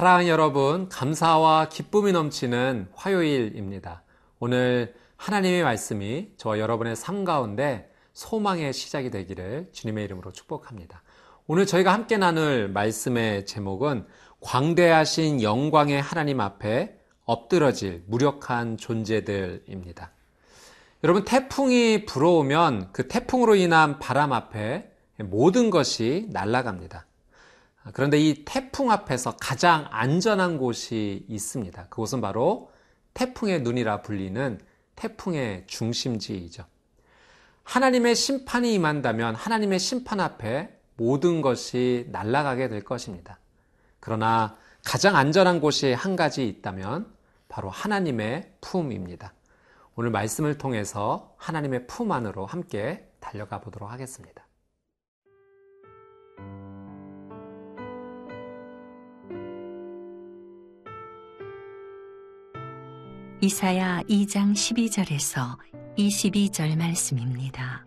사랑하는 여러분, 감사와 기쁨이 넘치는 화요일입니다. 오늘 하나님의 말씀이 저와 여러분의 삶 가운데 소망의 시작이 되기를 주님의 이름으로 축복합니다. 오늘 저희가 함께 나눌 말씀의 제목은 광대하신 영광의 하나님 앞에 엎드러질 무력한 존재들입니다. 여러분, 태풍이 불어오면 그 태풍으로 인한 바람 앞에 모든 것이 날아갑니다. 그런데 이 태풍 앞에서 가장 안전한 곳이 있습니다. 그곳은 바로 태풍의 눈이라 불리는 태풍의 중심지이죠. 하나님의 심판이 임한다면 하나님의 심판 앞에 모든 것이 날아가게 될 것입니다. 그러나 가장 안전한 곳이 한 가지 있다면 바로 하나님의 품입니다. 오늘 말씀을 통해서 하나님의 품 안으로 함께 달려가 보도록 하겠습니다. 이사야 2장 12절에서 22절 말씀입니다.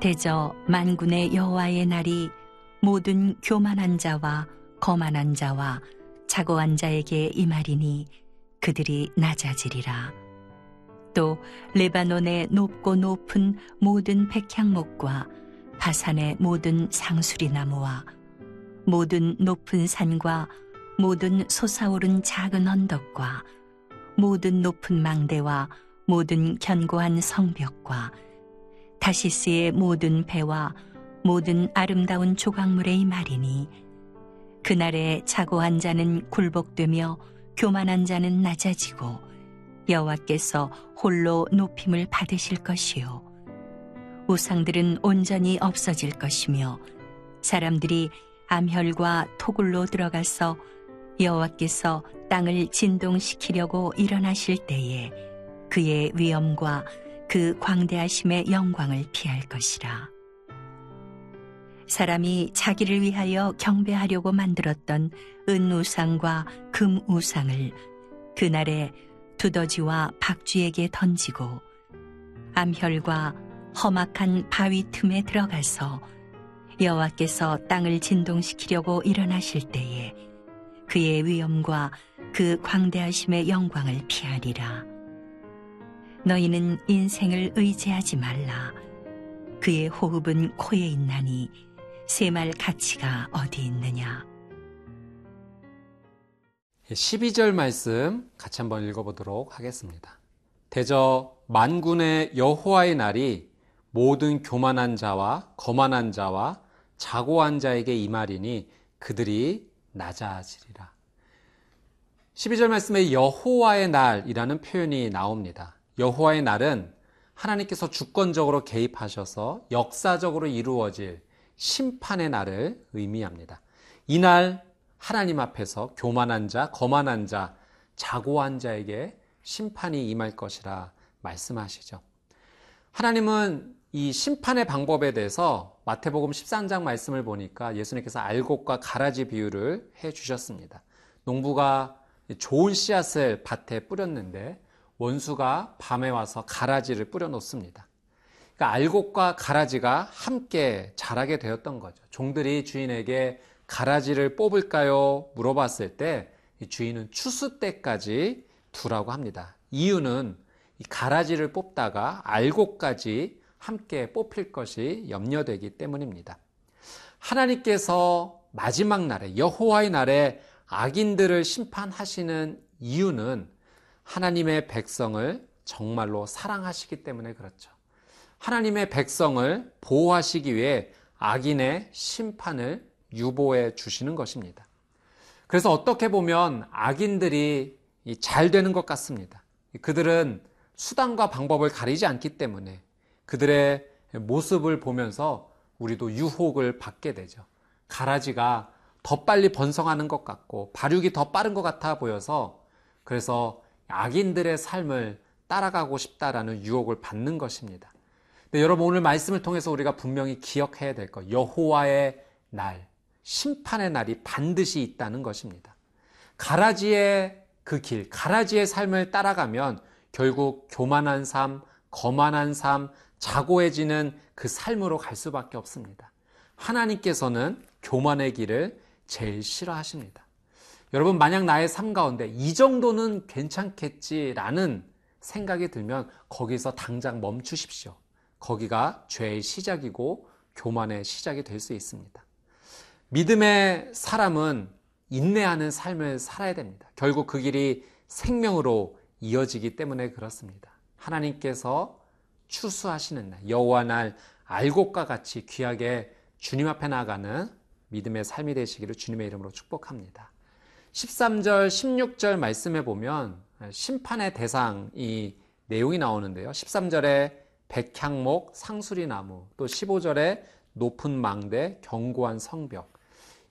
대저 만군의 여호와의 날이 모든 교만한 자와 거만한 자와 자고한 자에게 임하리니 그들이 낮아지리라. 또 레바논의 높고 높은 모든 백향목과 바산의 모든 상수리 나무와 모든 높은 산과 모든 솟아오른 작은 언덕과 모든 높은 망대와 모든 견고한 성벽과 다시스의 모든 배와 모든 아름다운 조각물의 말이니 그날에 자고한 자는 굴복되며 교만한 자는 낮아지고 여호와께서 홀로 높임을 받으실 것이요. 우상들은 온전히 없어질 것이며 사람들이 암혈과 토굴로 들어가서 여호와께서 땅을 진동시키려고 일어나실 때에 그의 위엄과 그 광대하심의 영광을 피할 것이라. 사람이 자기를 위하여 경배하려고 만들었던 은우상과 금우상을 그날에 두더지와 박쥐에게 던지고 암혈과 험악한 바위 틈에 들어가서 여호와께서 땅을 진동시키려고 일어나실 때에 그의 위엄과 그 광대하심의 영광을 피하리라. 너희는 인생을 의지하지 말라. 그의 호흡은 코에 있나니 세말 가치가 어디 있느냐. 12절 말씀 같이 한번 읽어보도록 하겠습니다. 대저 만군의 여호와의 날이 모든 교만한 자와 거만한 자와 자고한 자에게 이말이니 그들이 낮아지리라. 12절 말씀에 여호와의 날이라는 표현이 나옵니다. 여호와의 날은 하나님께서 주권적으로 개입하셔서 역사적으로 이루어질 심판의 날을 의미합니다. 이날 하나님 앞에서 교만한 자, 거만한 자, 자고한 자에게 심판이 임할 것이라 말씀하시죠. 하나님은 이 심판의 방법에 대해서 마태복음 13장 말씀을 보니까 예수님께서 알곡과 가라지 비유를 해 주셨습니다. 농부가 좋은 씨앗을 밭에 뿌렸는데 원수가 밤에 와서 가라지를 뿌려 놓습니다. 그러니까 알곡과 가라지가 함께 자라게 되었던 거죠. 종들이 주인에게 가라지를 뽑을까요? 물어봤을 때 주인은 추수 때까지 두라고 합니다. 이유는 가라지를 뽑다가 알곡까지 함께 뽑힐 것이 염려되기 때문입니다. 하나님께서 마지막 날에 여호와의 날에 악인들을 심판하시는 이유는 하나님의 백성을 정말로 사랑하시기 때문에 그렇죠. 하나님의 백성을 보호하시기 위해 악인의 심판을 유보해 주시는 것입니다. 그래서 어떻게 보면 악인들이 잘 되는 것 같습니다. 그들은 수단과 방법을 가리지 않기 때문에 그들의 모습을 보면서 우리도 유혹을 받게 되죠. 가라지가 더 빨리 번성하는 것 같고 발육이 더 빠른 것 같아 보여서 그래서 악인들의 삶을 따라가고 싶다라는 유혹을 받는 것입니다. 근데 여러분 오늘 말씀을 통해서 우리가 분명히 기억해야 될 것, 여호와의 날, 심판의 날이 반드시 있다는 것입니다. 가라지의 그 길, 가라지의 삶을 따라가면 결국 교만한 삶, 거만한 삶, 자고해지는 그 삶으로 갈 수밖에 없습니다. 하나님께서는 교만의 길을 제일 싫어하십니다. 여러분, 만약 나의 삶 가운데 이 정도는 괜찮겠지라는 생각이 들면 거기서 당장 멈추십시오. 거기가 죄의 시작이고 교만의 시작이 될 수 있습니다. 믿음의 사람은 인내하는 삶을 살아야 됩니다. 결국 그 길이 생명으로 이어지기 때문에 그렇습니다. 하나님께서 추수하시는 날, 여호와 날 알곡과 같이 귀하게 주님 앞에 나가는 믿음의 삶이 되시기를 주님의 이름으로 축복합니다. 13절, 16절 말씀에 보면 심판의 대상 이 내용이 나오는데요. 13절에 백향목, 상수리 나무, 또 15절에 높은 망대, 견고한 성벽.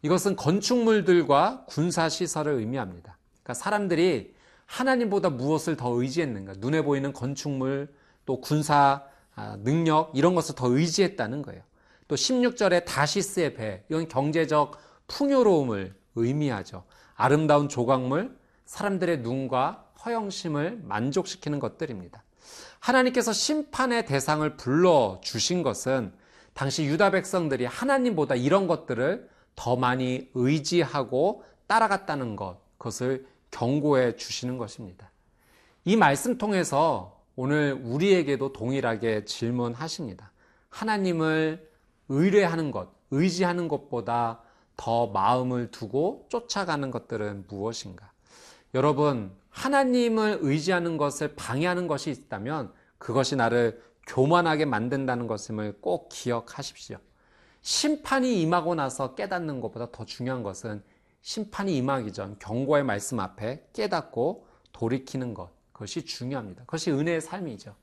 이것은 건축물들과 군사 시설을 의미합니다. 그러니까 사람들이 하나님보다 무엇을 더 의지했는가? 눈에 보이는 건축물, 또 군사 아, 능력 이런 것을 더 의지했다는 거예요. 또 16절에 다시스의 배, 이건 경제적 풍요로움을 의미하죠. 아름다운 조각물, 사람들의 눈과 허영심을 만족시키는 것들입니다. 하나님께서 심판의 대상을 불러 주신 것은 당시 유다 백성들이 하나님보다 이런 것들을 더 많이 의지하고 따라갔다는 것, 그것을 경고해 주시는 것입니다. 이 말씀 통해서 오늘 우리에게도 동일하게 질문하십니다. 하나님을 의뢰하는 것, 의지하는 것보다 더 마음을 두고 쫓아가는 것들은 무엇인가? 여러분, 하나님을 의지하는 것을 방해하는 것이 있다면 그것이 나를 교만하게 만든다는 것임을 꼭 기억하십시오. 심판이 임하고 나서 깨닫는 것보다 더 중요한 것은 심판이 임하기 전 경고의 말씀 앞에 깨닫고 돌이키는 것. 그것이 중요합니다. 그것이 은혜의 삶이죠.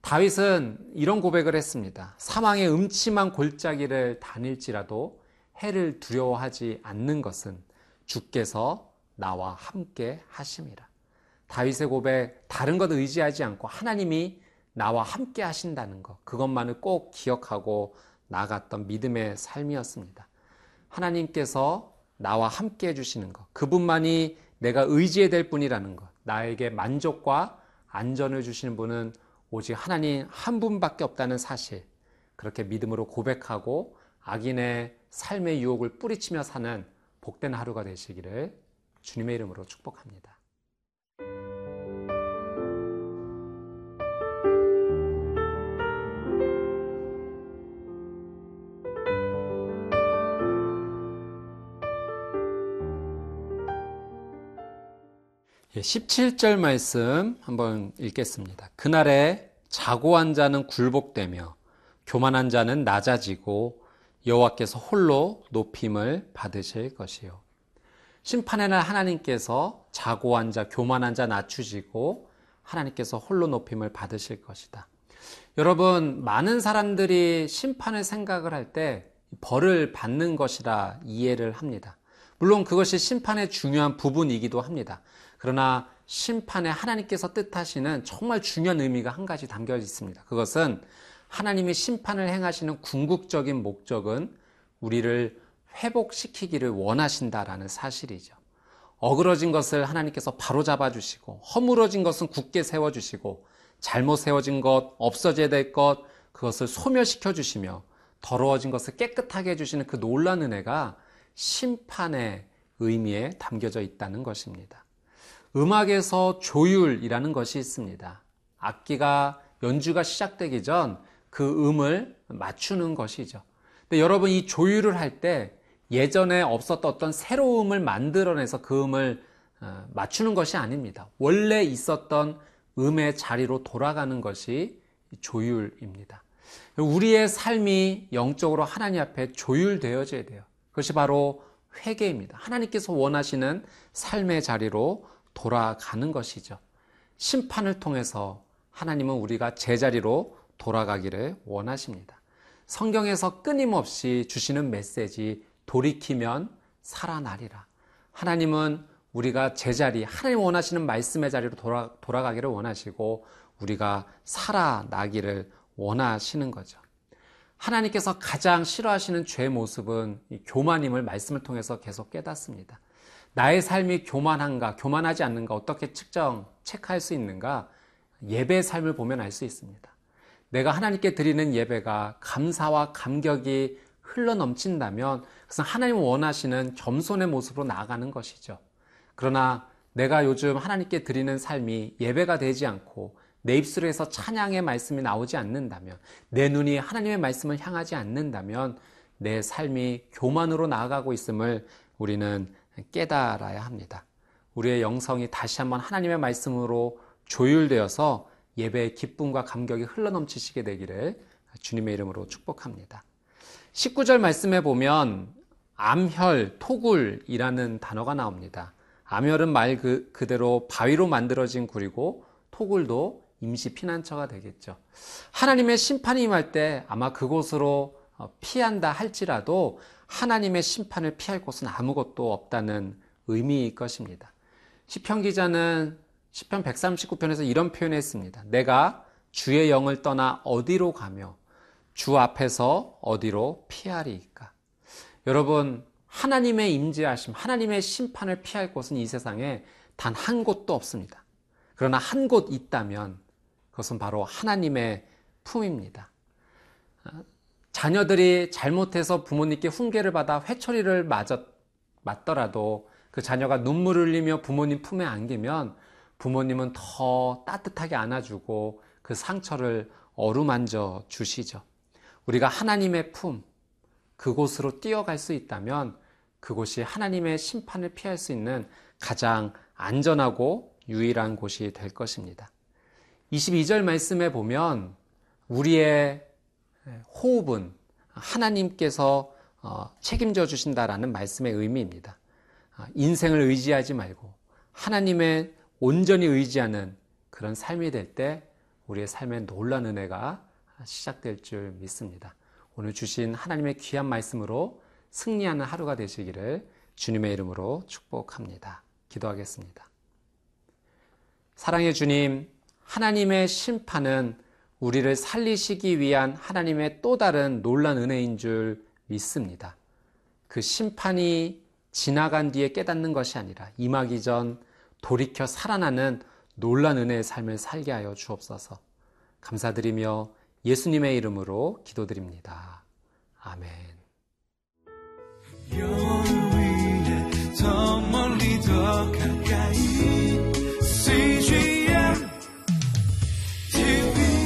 다윗은 이런 고백을 했습니다. 사망의 음침한 골짜기를 다닐지라도 해를 두려워하지 않는 것은 주께서 나와 함께 하심이라. 다윗의 고백, 다른 것 의지하지 않고 하나님이 나와 함께 하신다는 것, 그것만을 꼭 기억하고 나갔던 믿음의 삶이었습니다. 하나님께서 나와 함께 해주시는 것, 그분만이 내가 의지해야 될 분이라는 것, 나에게 만족과 안전을 주시는 분은 오직 하나님 한 분밖에 없다는 사실, 그렇게 믿음으로 고백하고 악인의 삶의 유혹을 뿌리치며 사는 복된 하루가 되시기를 주님의 이름으로 축복합니다. 17절 말씀 한번 읽겠습니다. 그날에 자고한 자는 굴복되며 교만한 자는 낮아지고 여호와께서 홀로 높임을 받으실 것이요. 심판의 날 하나님께서 자고한 자, 교만한 자 낮추시고 하나님께서 홀로 높임을 받으실 것이다. 여러분, 많은 사람들이 심판을 생각을 할 때 벌을 받는 것이라 이해를 합니다. 물론 그것이 심판의 중요한 부분이기도 합니다. 그러나 심판에 하나님께서 뜻하시는 정말 중요한 의미가 한 가지 담겨 있습니다. 그것은 하나님이 심판을 행하시는 궁극적인 목적은 우리를 회복시키기를 원하신다라는 사실이죠. 어그러진 것을 하나님께서 바로 잡아주시고, 허물어진 것은 굳게 세워주시고, 잘못 세워진 것, 없어져야 될 것, 그것을 소멸시켜 주시며, 더러워진 것을 깨끗하게 해주시는 그 놀란 은혜가 심판의 의미에 담겨져 있다는 것입니다. 음악에서 조율이라는 것이 있습니다. 악기가 연주가 시작되기 전 그 음을 맞추는 것이죠. 근데 여러분 이 조율을 할 때 예전에 없었던 어떤 새로움을 만들어내서 그 음을 어, 맞추는 것이 아닙니다. 원래 있었던 음의 자리로 돌아가는 것이 조율입니다. 우리의 삶이 영적으로 하나님 앞에 조율되어져야 돼요. 그것이 바로 회개입니다. 하나님께서 원하시는 삶의 자리로 돌아가는 것이죠. 심판을 통해서 하나님은 우리가 제자리로 돌아가기를 원하십니다. 성경에서 끊임없이 주시는 메시지 돌이키면 살아나리라. 하나님은 우리가 제자리, 하나님 원하시는 말씀의 자리로 돌아, 돌아가기를 원하시고 우리가 살아나기를 원하시는 거죠. 하나님께서 가장 싫어하시는 죄의 모습은 교만임을 말씀을 통해서 계속 깨닫습니다. 나의 삶이 교만한가, 교만하지 않는가, 어떻게 측정, 체크할 수 있는가, 예배의 삶을 보면 알 수 있습니다. 내가 하나님께 드리는 예배가 감사와 감격이 흘러 넘친다면 그것은 하나님 원하시는 겸손의 모습으로 나아가는 것이죠. 그러나 내가 요즘 하나님께 드리는 삶이 예배가 되지 않고 내 입술에서 찬양의 말씀이 나오지 않는다면 내 눈이 하나님의 말씀을 향하지 않는다면 내 삶이 교만으로 나아가고 있음을 우리는 깨달아야 합니다. 우리의 영성이 다시 한번 하나님의 말씀으로 조율되어서 예배의 기쁨과 감격이 흘러넘치시게 되기를 주님의 이름으로 축복합니다. 19절 말씀에 보면 암혈, 토굴이라는 단어가 나옵니다. 암혈은 말 그, 그대로 바위로 만들어진 굴이고 토굴도 임시 피난처가 되겠죠. 하나님의 심판이 임할 때 아마 그곳으로 어, 피한다 할지라도 하나님의 심판을 피할 곳은 아무것도 없다는 의미일 것입니다. 시편 기자는 시편 139편에서 이런 표현을 했습니다. 내가 주의 영을 떠나 어디로 가며 주 앞에서 어디로 피하리이까. 여러분 하나님의 임재하심, 하나님의 심판을 피할 곳은 이 세상에 단 한 곳도 없습니다. 그러나 한 곳 있다면 그것은 바로 하나님의 품입니다. 자녀들이 잘못해서 부모님께 훈계를 받아 회초리를 맞았, 맞더라도 그 자녀가 눈물을 흘리며 부모님 품에 안기면 부모님은 더 따뜻하게 안아주고 그 상처를 어루만져 주시죠. 우리가 하나님의 품, 그곳으로 뛰어갈 수 있다면 그곳이 하나님의 심판을 피할 수 있는 가장 안전하고 유일한 곳이 될 것입니다. 22절 말씀에 보면 우리의 호흡은 하나님께서 어, 책임져 주신다라는 말씀의 의미입니다. 아, 인생을 의지하지 말고 하나님의 온전히 의지하는 그런 삶이 될 때 우리의 삶에 놀란 은혜가 시작될 줄 믿습니다. 오늘 주신 하나님의 귀한 말씀으로 승리하는 하루가 되시기를 주님의 이름으로 축복합니다. 기도하겠습니다. 사랑의 주님, 하나님의 심판은 우리를 살리시기 위한 하나님의 또 다른 놀란 은혜인 줄 믿습니다. 그 심판이 지나간 뒤에 깨닫는 것이 아니라 임하기 전 돌이켜 살아나는 놀란 은혜의 삶을 살게 하여 주옵소서. 감사드리며 예수님의 이름으로 기도드립니다. 아멘. 더 멀리 더 가까이 to be.